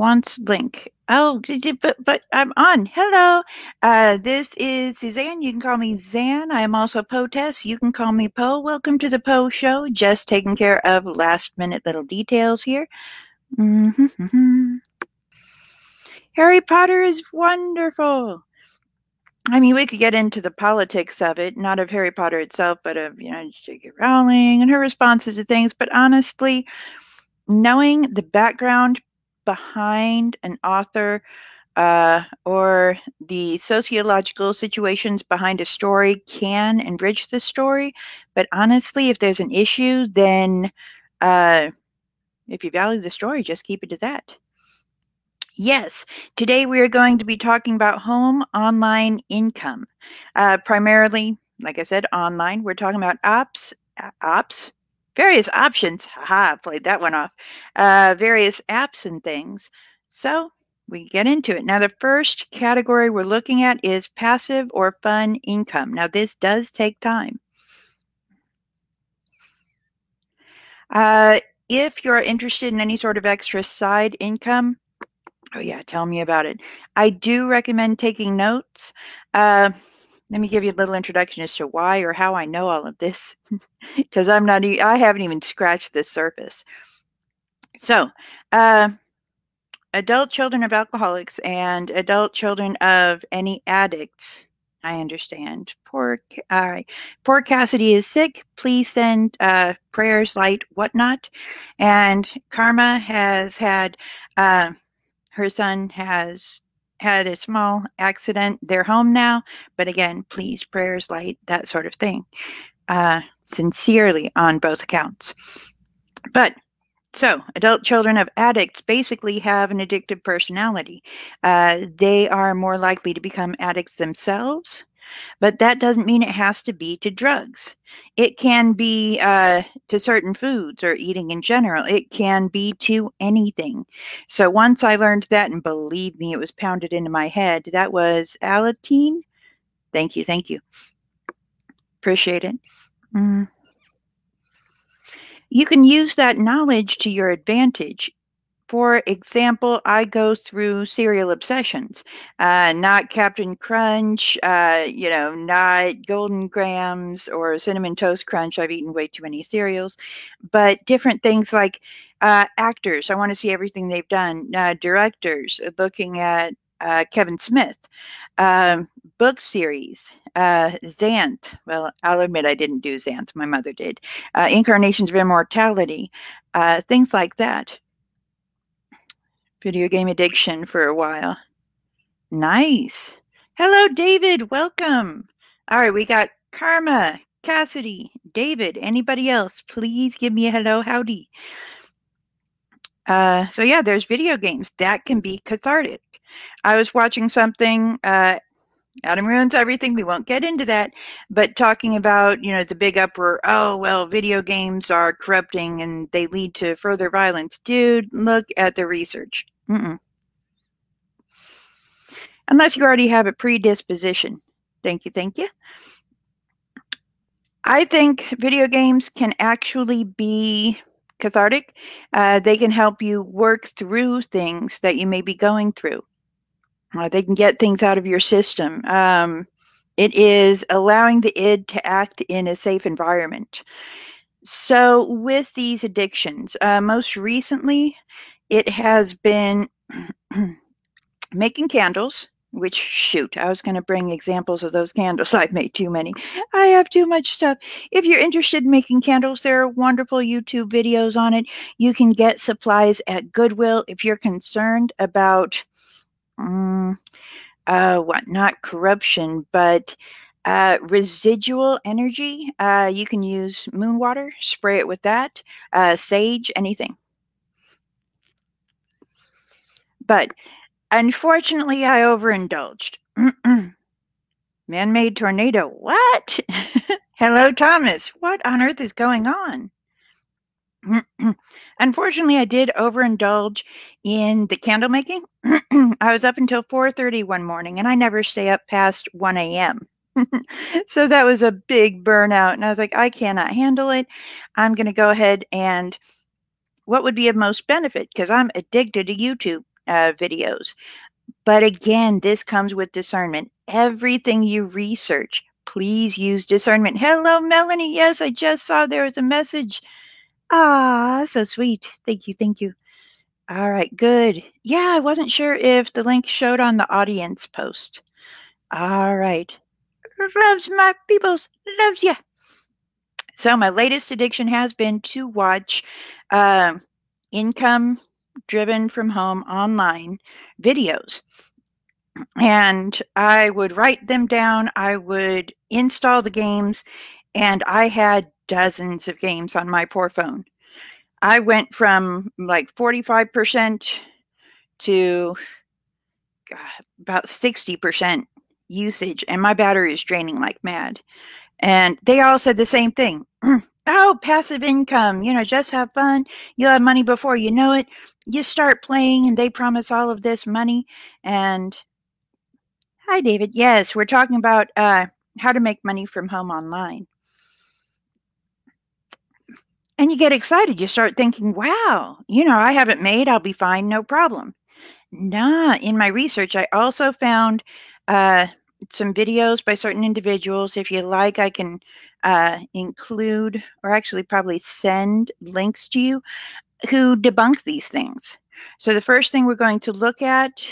wants link. Oh, but but I'm on. Hello. Uh, this is Suzanne. You can call me Zan. I am also Poe Tess. You can call me Poe. Welcome to the Poe Show. Just taking care of last minute little details here. Mm-hmm. Harry Potter is wonderful. I mean, we could get into the politics of it, not of Harry Potter itself, but of, you know, J.K. Rowling and her responses to things. But honestly, knowing the background behind an author uh, or the sociological situations behind a story can enrich the story. But honestly, if there's an issue, then uh, if you value the story, just keep it to that. Yes, today we are going to be talking about home online income. Uh, primarily, like I said, online. We're talking about apps, apps, various options. Haha, played that one off. Uh, various apps and things. So we get into it. Now, the first category we're looking at is passive or fun income. Now, this does take time. Uh, if you're interested in any sort of extra side income, Oh, yeah, tell me about it. I do recommend taking notes. Uh, let me give you a little introduction as to why or how I know all of this, because I'm not, I haven't even scratched the surface. So, uh, adult children of alcoholics and adult children of any addicts. I understand. Poor, all right. Poor Cassidae is sick. Please send uh, prayers, light, whatnot. And Karma has had uh, her son has had a small accident. They're home now, but again, please, prayers, light, that sort of thing. Uh, sincerely on both accounts. But so, adult children of addicts basically have an addictive personality. Uh, they are more likely to become addicts themselves but that doesn't mean it has to be to drugs. It can be uh, to certain foods or eating in general. It can be to anything. So once I learned that, and believe me, it was pounded into my head, that was Alateen. Thank you. Thank you. Appreciate it. Mm. You can use that knowledge to your advantage for example, I go through cereal obsessions, uh, not Captain Crunch, uh, you know, not Golden Grahams or Cinnamon Toast Crunch. I've eaten way too many cereals, but different things like uh, actors. I want to see everything they've done. Uh, directors, uh, looking at uh, Kevin Smith, um, book series, uh, Xanth. Well, I'll admit I didn't do Xanth. My mother did. Incarnations of Immortality, things like that video game addiction for a while. Nice. Hello, David. Welcome. All right, we got Karma, Cassidae, David. Anybody else? Please give me a hello, howdy. Uh, so yeah, there's video games that can be cathartic. I was watching something. Uh, Adam ruins everything. We won't get into that. But talking about, you know, the big uproar, oh, well, video games are corrupting and they lead to further violence. Dude, look at the research. Mm-mm. Unless you already have a predisposition. Thank you, thank you. I think video games can actually be cathartic. Uh, they can help you work through things that you may be going through. Uh, they can get things out of your system. Um, it is allowing the id to act in a safe environment. So, with these addictions, uh, most recently, it has been making candles, which shoot, I was going to bring examples of those candles. I've made too many. I have too much stuff. If you're interested in making candles, there are wonderful YouTube videos on it. You can get supplies at Goodwill. If you're concerned about um, uh, what, not corruption, but uh, residual energy, uh, you can use moon water, spray it with that, uh, sage, anything. But unfortunately, I overindulged. Man made tornado. What? Hello, Thomas. What on earth is going on? Unfortunately, I did overindulge in the candle making. I was up until 4:30 one morning and I never stay up past 1 a.m. so that was a big burnout and I was like I cannot handle it. I'm going to go ahead and what would be of most benefit because I'm addicted to YouTube uh, videos. But again, this comes with discernment. Everything you research, please use discernment. Hello, Melanie. Yes, I just saw there was a message. Ah, so sweet. Thank you. Thank you. All right, good. Yeah, I wasn't sure if the link showed on the audience post. All right. Loves my peoples. Loves ya. So my latest addiction has been to watch uh, income driven from home online videos. And I would write them down, I would install the games, and I had dozens of games on my poor phone. I went from like 45% to about 60% usage, and my battery is draining like mad. And they all said the same thing. oh, passive income, you know, just have fun. You'll have money before you know it. You start playing and they promise all of this money. And hi, David. Yes, we're talking about uh, how to make money from home online. And you get excited. You start thinking, wow, you know, I haven't made, I'll be fine, no problem. Nah, in my research, I also found uh, some videos by certain individuals. If you like, I can uh, include or actually probably send links to you who debunk these things. So the first thing we're going to look at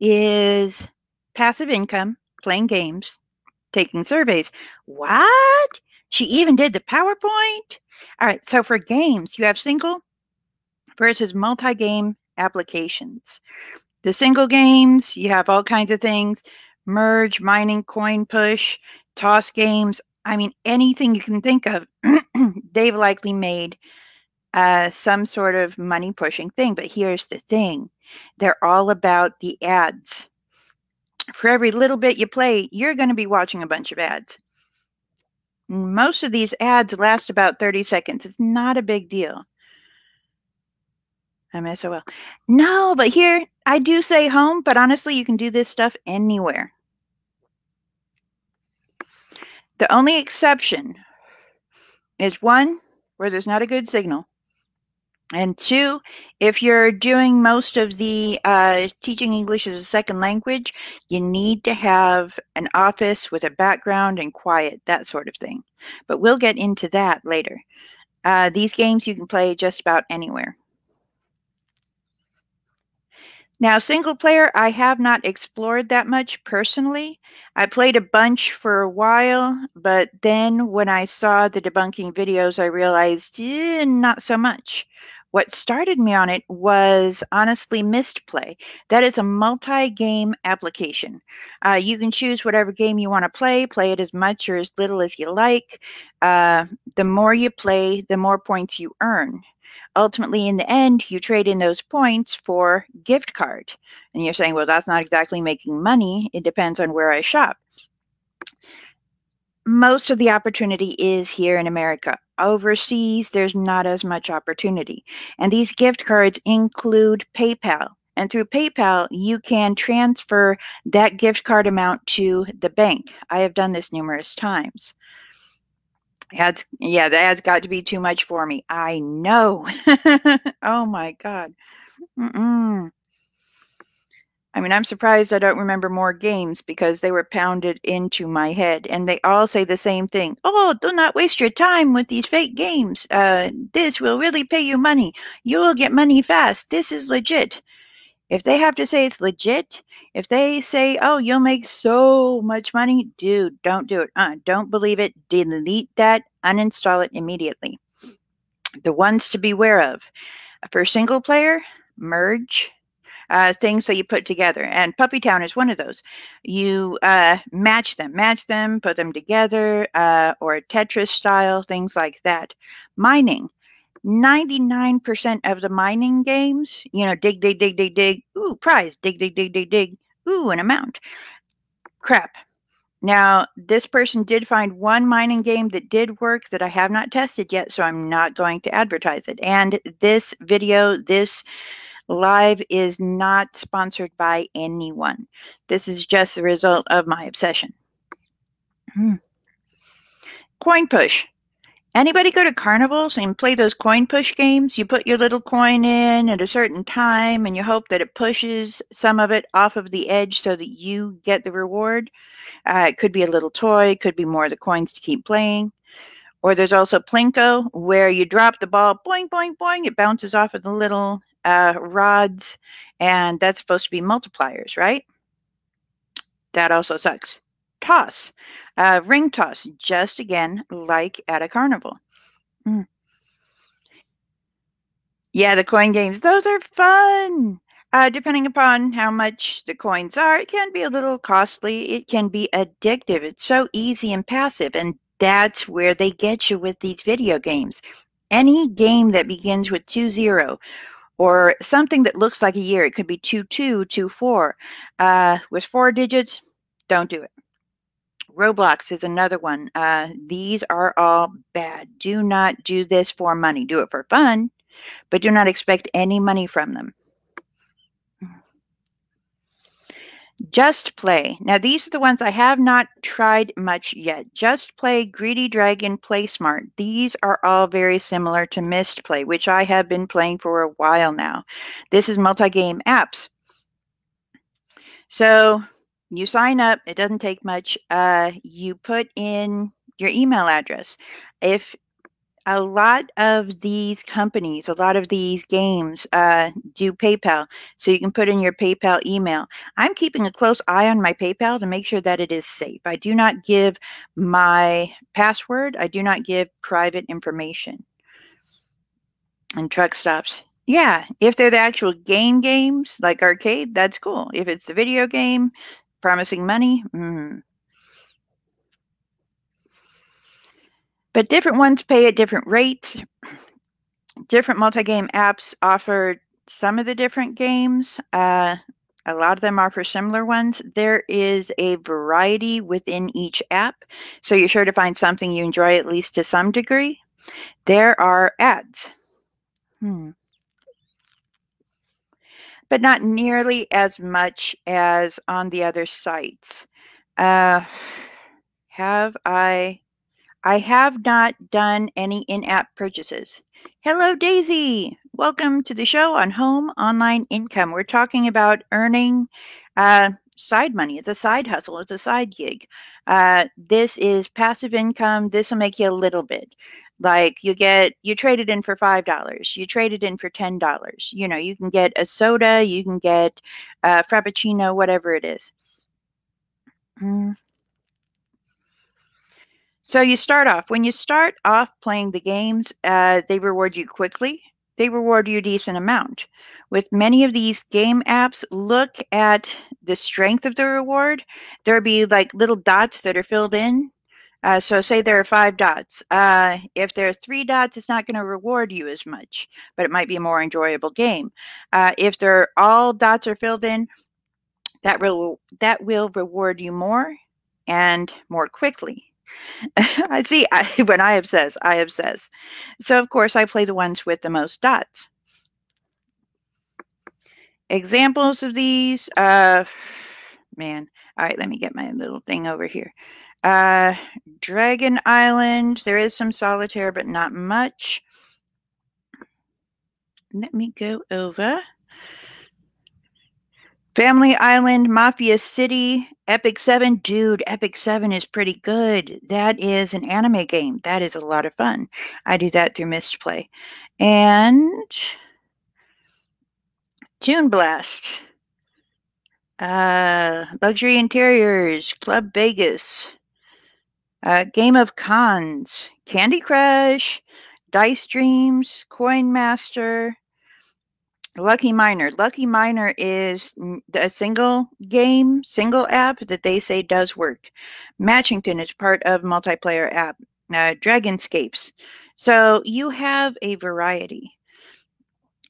is passive income, playing games, taking surveys. What? She even did the PowerPoint? All right, so for games, you have single versus multi game applications. The single games, you have all kinds of things merge, mining, coin push, toss games. I mean, anything you can think of, they've likely made uh, some sort of money pushing thing. But here's the thing they're all about the ads. For every little bit you play, you're going to be watching a bunch of ads. Mm, most of these ads last about 30 seconds. It's not a big deal. I'm SOL. No, but here I do say home, but honestly, you can do this stuff anywhere. The only exception is one, where there's not a good signal. And two, if you're doing most of the uh, teaching English as a second language, you need to have an office with a background and quiet, that sort of thing. But we'll get into that later. Uh, these games you can play just about anywhere. Now, single player, I have not explored that much personally. I played a bunch for a while, but then when I saw the debunking videos, I realized eh, not so much. What started me on it was honestly Mistplay. That is a multi game application. Uh, you can choose whatever game you want to play, play it as much or as little as you like. Uh, the more you play, the more points you earn ultimately in the end you trade in those points for gift card and you're saying well that's not exactly making money it depends on where i shop most of the opportunity is here in america overseas there's not as much opportunity and these gift cards include paypal and through PayPal, you can transfer that gift card amount to the bank. I have done this numerous times. That's yeah, that has got to be too much for me. I know. oh my God. Mm-mm. I mean, I'm surprised I don't remember more games because they were pounded into my head, and they all say the same thing. Oh, do not waste your time with these fake games. Uh, this will really pay you money. You will get money fast. This is legit. If they have to say it's legit, if they say, oh, you'll make so much money, dude, don't do it. Uh, don't believe it. Delete that, uninstall it immediately. The ones to beware of for single player, merge. Uh, things that you put together, and Puppy Town is one of those. You uh, match them, match them, put them together, uh, or Tetris style, things like that. Mining, 99% of the mining games, you know, dig, dig, dig, dig, dig, ooh, prize, dig, dig, dig, dig, dig, ooh, an amount. Crap. Now, this person did find one mining game that did work that I have not tested yet, so I'm not going to advertise it. And this video, this live is not sponsored by anyone. This is just the result of my obsession. Hmm. Coin push Anybody go to carnivals and play those coin push games? You put your little coin in at a certain time and you hope that it pushes some of it off of the edge so that you get the reward. Uh, it could be a little toy, it could be more of the coins to keep playing. Or there's also Plinko, where you drop the ball, boing, boing, boing, it bounces off of the little uh, rods, and that's supposed to be multipliers, right? That also sucks. Toss, uh, ring toss, just again like at a carnival. Mm. Yeah, the coin games, those are fun. Uh, depending upon how much the coins are, it can be a little costly. It can be addictive. It's so easy and passive. And that's where they get you with these video games. Any game that begins with 2 0 or something that looks like a year, it could be 2224. 2, 2 4, uh, with four digits, don't do it. Roblox is another one. Uh, these are all bad. Do not do this for money. Do it for fun, but do not expect any money from them. Just Play. Now, these are the ones I have not tried much yet. Just Play, Greedy Dragon, Play Smart. These are all very similar to Mistplay, which I have been playing for a while now. This is multi-game apps. So you sign up. It doesn't take much. Uh, you put in your email address. If a lot of these companies, a lot of these games uh, do PayPal. So you can put in your PayPal email. I'm keeping a close eye on my PayPal to make sure that it is safe. I do not give my password, I do not give private information. And truck stops. Yeah, if they're the actual game games like arcade, that's cool. If it's the video game promising money, mm, but different ones pay at different rates. Different multi-game apps offer some of the different games. Uh, a lot of them offer similar ones. There is a variety within each app, so you're sure to find something you enjoy at least to some degree. There are ads. Hmm. But not nearly as much as on the other sites. Uh, have I I have not done any in-app purchases. Hello, Daisy. Welcome to the show on home online income. We're talking about earning uh, side money. It's a side hustle. It's a side gig. Uh, this is passive income. This will make you a little bit. Like you get, you trade it in for five dollars. You trade it in for ten dollars. You know, you can get a soda. You can get a frappuccino, whatever it is. Mm. So you start off, when you start off playing the games, uh, they reward you quickly. They reward you a decent amount. With many of these game apps, look at the strength of the reward. There'll be like little dots that are filled in. Uh, so say there are five dots. Uh, if there are three dots, it's not going to reward you as much, but it might be a more enjoyable game. Uh, if they're all dots are filled in, that will that will reward you more and more quickly. I see. I, when I obsess, I obsess. So of course I play the ones with the most dots. Examples of these. Uh, man. All right, let me get my little thing over here. Uh, Dragon Island. There is some solitaire, but not much. Let me go over. Family Island, Mafia City, Epic 7. Dude, Epic 7 is pretty good. That is an anime game. That is a lot of fun. I do that through Mistplay. And Toon Blast. Uh, Luxury Interiors, Club Vegas, uh, Game of Khans, Candy Crush, Dice Dreams, Coin Master, Lucky Miner. Lucky Miner is a single game, single app that they say does work. Matchington is part of multiplayer app. Uh, Dragonscapes. So you have a variety.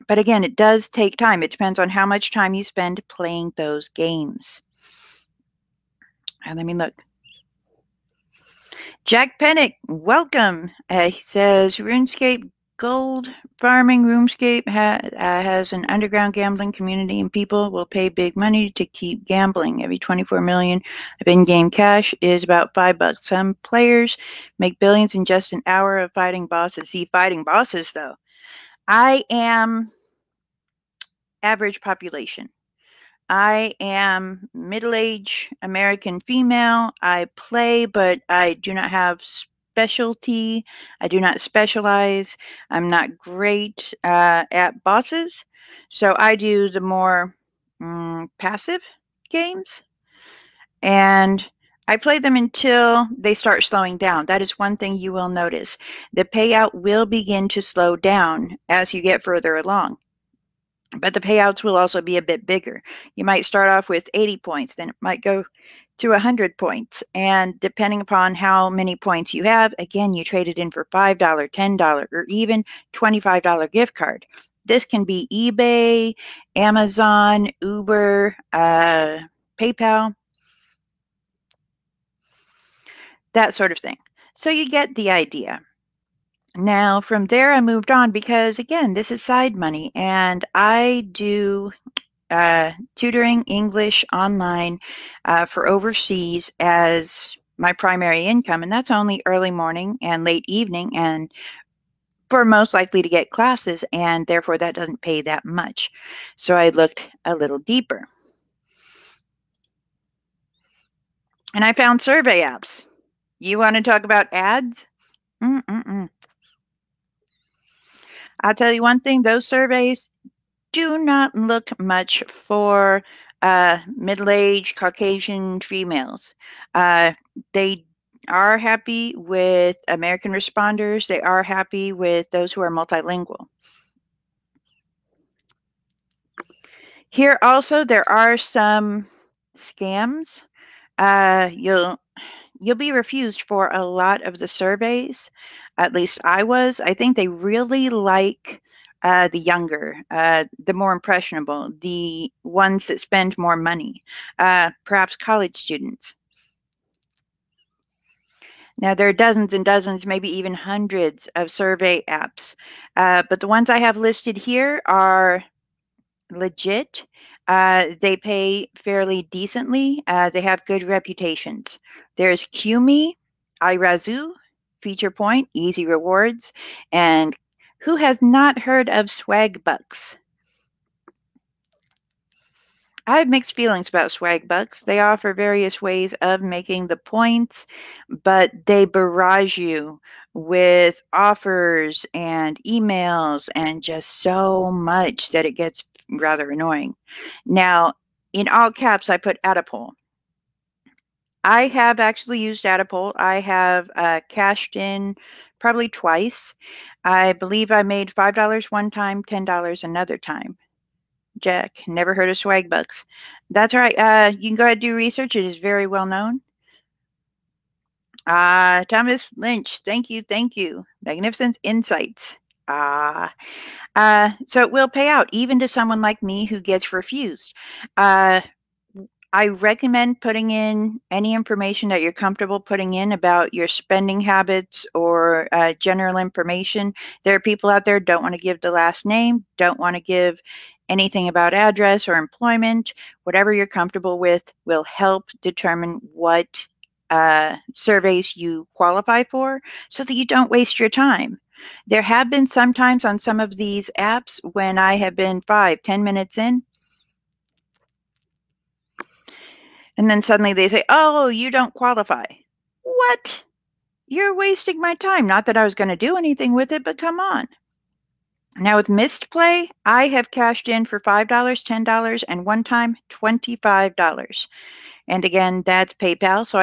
But again, it does take time. It depends on how much time you spend playing those games. And let me look. Jack Pennick, welcome. Uh, he says RuneScape Gold Farming RuneScape ha uh, has an underground gambling community, and people will pay big money to keep gambling. Every 24 million of in-game cash is about five bucks. Some players make billions in just an hour of fighting bosses. See, fighting bosses though. I am average population. I am middle-aged American female. I play, but I do not have specialty. I do not specialize. I'm not great uh, at bosses. So I do the more mm, passive games. And I play them until they start slowing down. That is one thing you will notice. The payout will begin to slow down as you get further along but the payouts will also be a bit bigger. You might start off with 80 points, then it might go to 100 points. And depending upon how many points you have, again, you trade it in for $5, $10, or even $25 gift card. This can be eBay, Amazon, Uber, uh, PayPal, that sort of thing. So you get the idea. Now, from there, I moved on because, again, this is side money, and I do uh, tutoring English online uh, for overseas as my primary income, and that's only early morning and late evening, and for most likely to get classes, and therefore that doesn't pay that much. So I looked a little deeper. And I found survey apps. You want to talk about ads? Mm-mm-mm. I'll tell you one thing, those surveys do not look much for uh, middle-aged Caucasian females. Uh, they are happy with American responders. They are happy with those who are multilingual. Here also, there are some scams. Uh, you'll you'll be refused for a lot of the surveys. At least I was. I think they really like uh, the younger, uh, the more impressionable, the ones that spend more money, uh, perhaps college students. Now, there are dozens and dozens, maybe even hundreds of survey apps, uh, but the ones I have listed here are legit. Uh, they pay fairly decently. Uh, they have good reputations. There's Qmee, iRazoo, Feature Point, Easy Rewards, and who has not heard of Swagbucks? I have mixed feelings about Swagbucks. They offer various ways of making the points, but they barrage you with offers and emails and just so much that it gets rather annoying. Now, in all caps, I put AttaPoll. I have actually used AttaPoll. I have uh, cashed in probably twice. I believe I made $5 one time, $10 another time. Jack, never heard of Swagbucks. That's right. Uh, you can go ahead and do research. It is very well known. Uh, Thomas Lynch, thank you, thank you. Magnificent insights. Ah, uh, so it will pay out even to someone like me who gets refused. Uh, I recommend putting in any information that you're comfortable putting in about your spending habits or uh, general information. There are people out there don't want to give the last name, don't want to give anything about address or employment. Whatever you're comfortable with will help determine what uh, surveys you qualify for so that you don't waste your time. There have been sometimes on some of these apps when I have been five, ten minutes in, And then suddenly they say, oh, you don't qualify. What? You're wasting my time. Not that I was going to do anything with it, but come on. Now with missed Mistplay, I have cashed in for $5, $10, and one time $25. And again, that's PayPal. So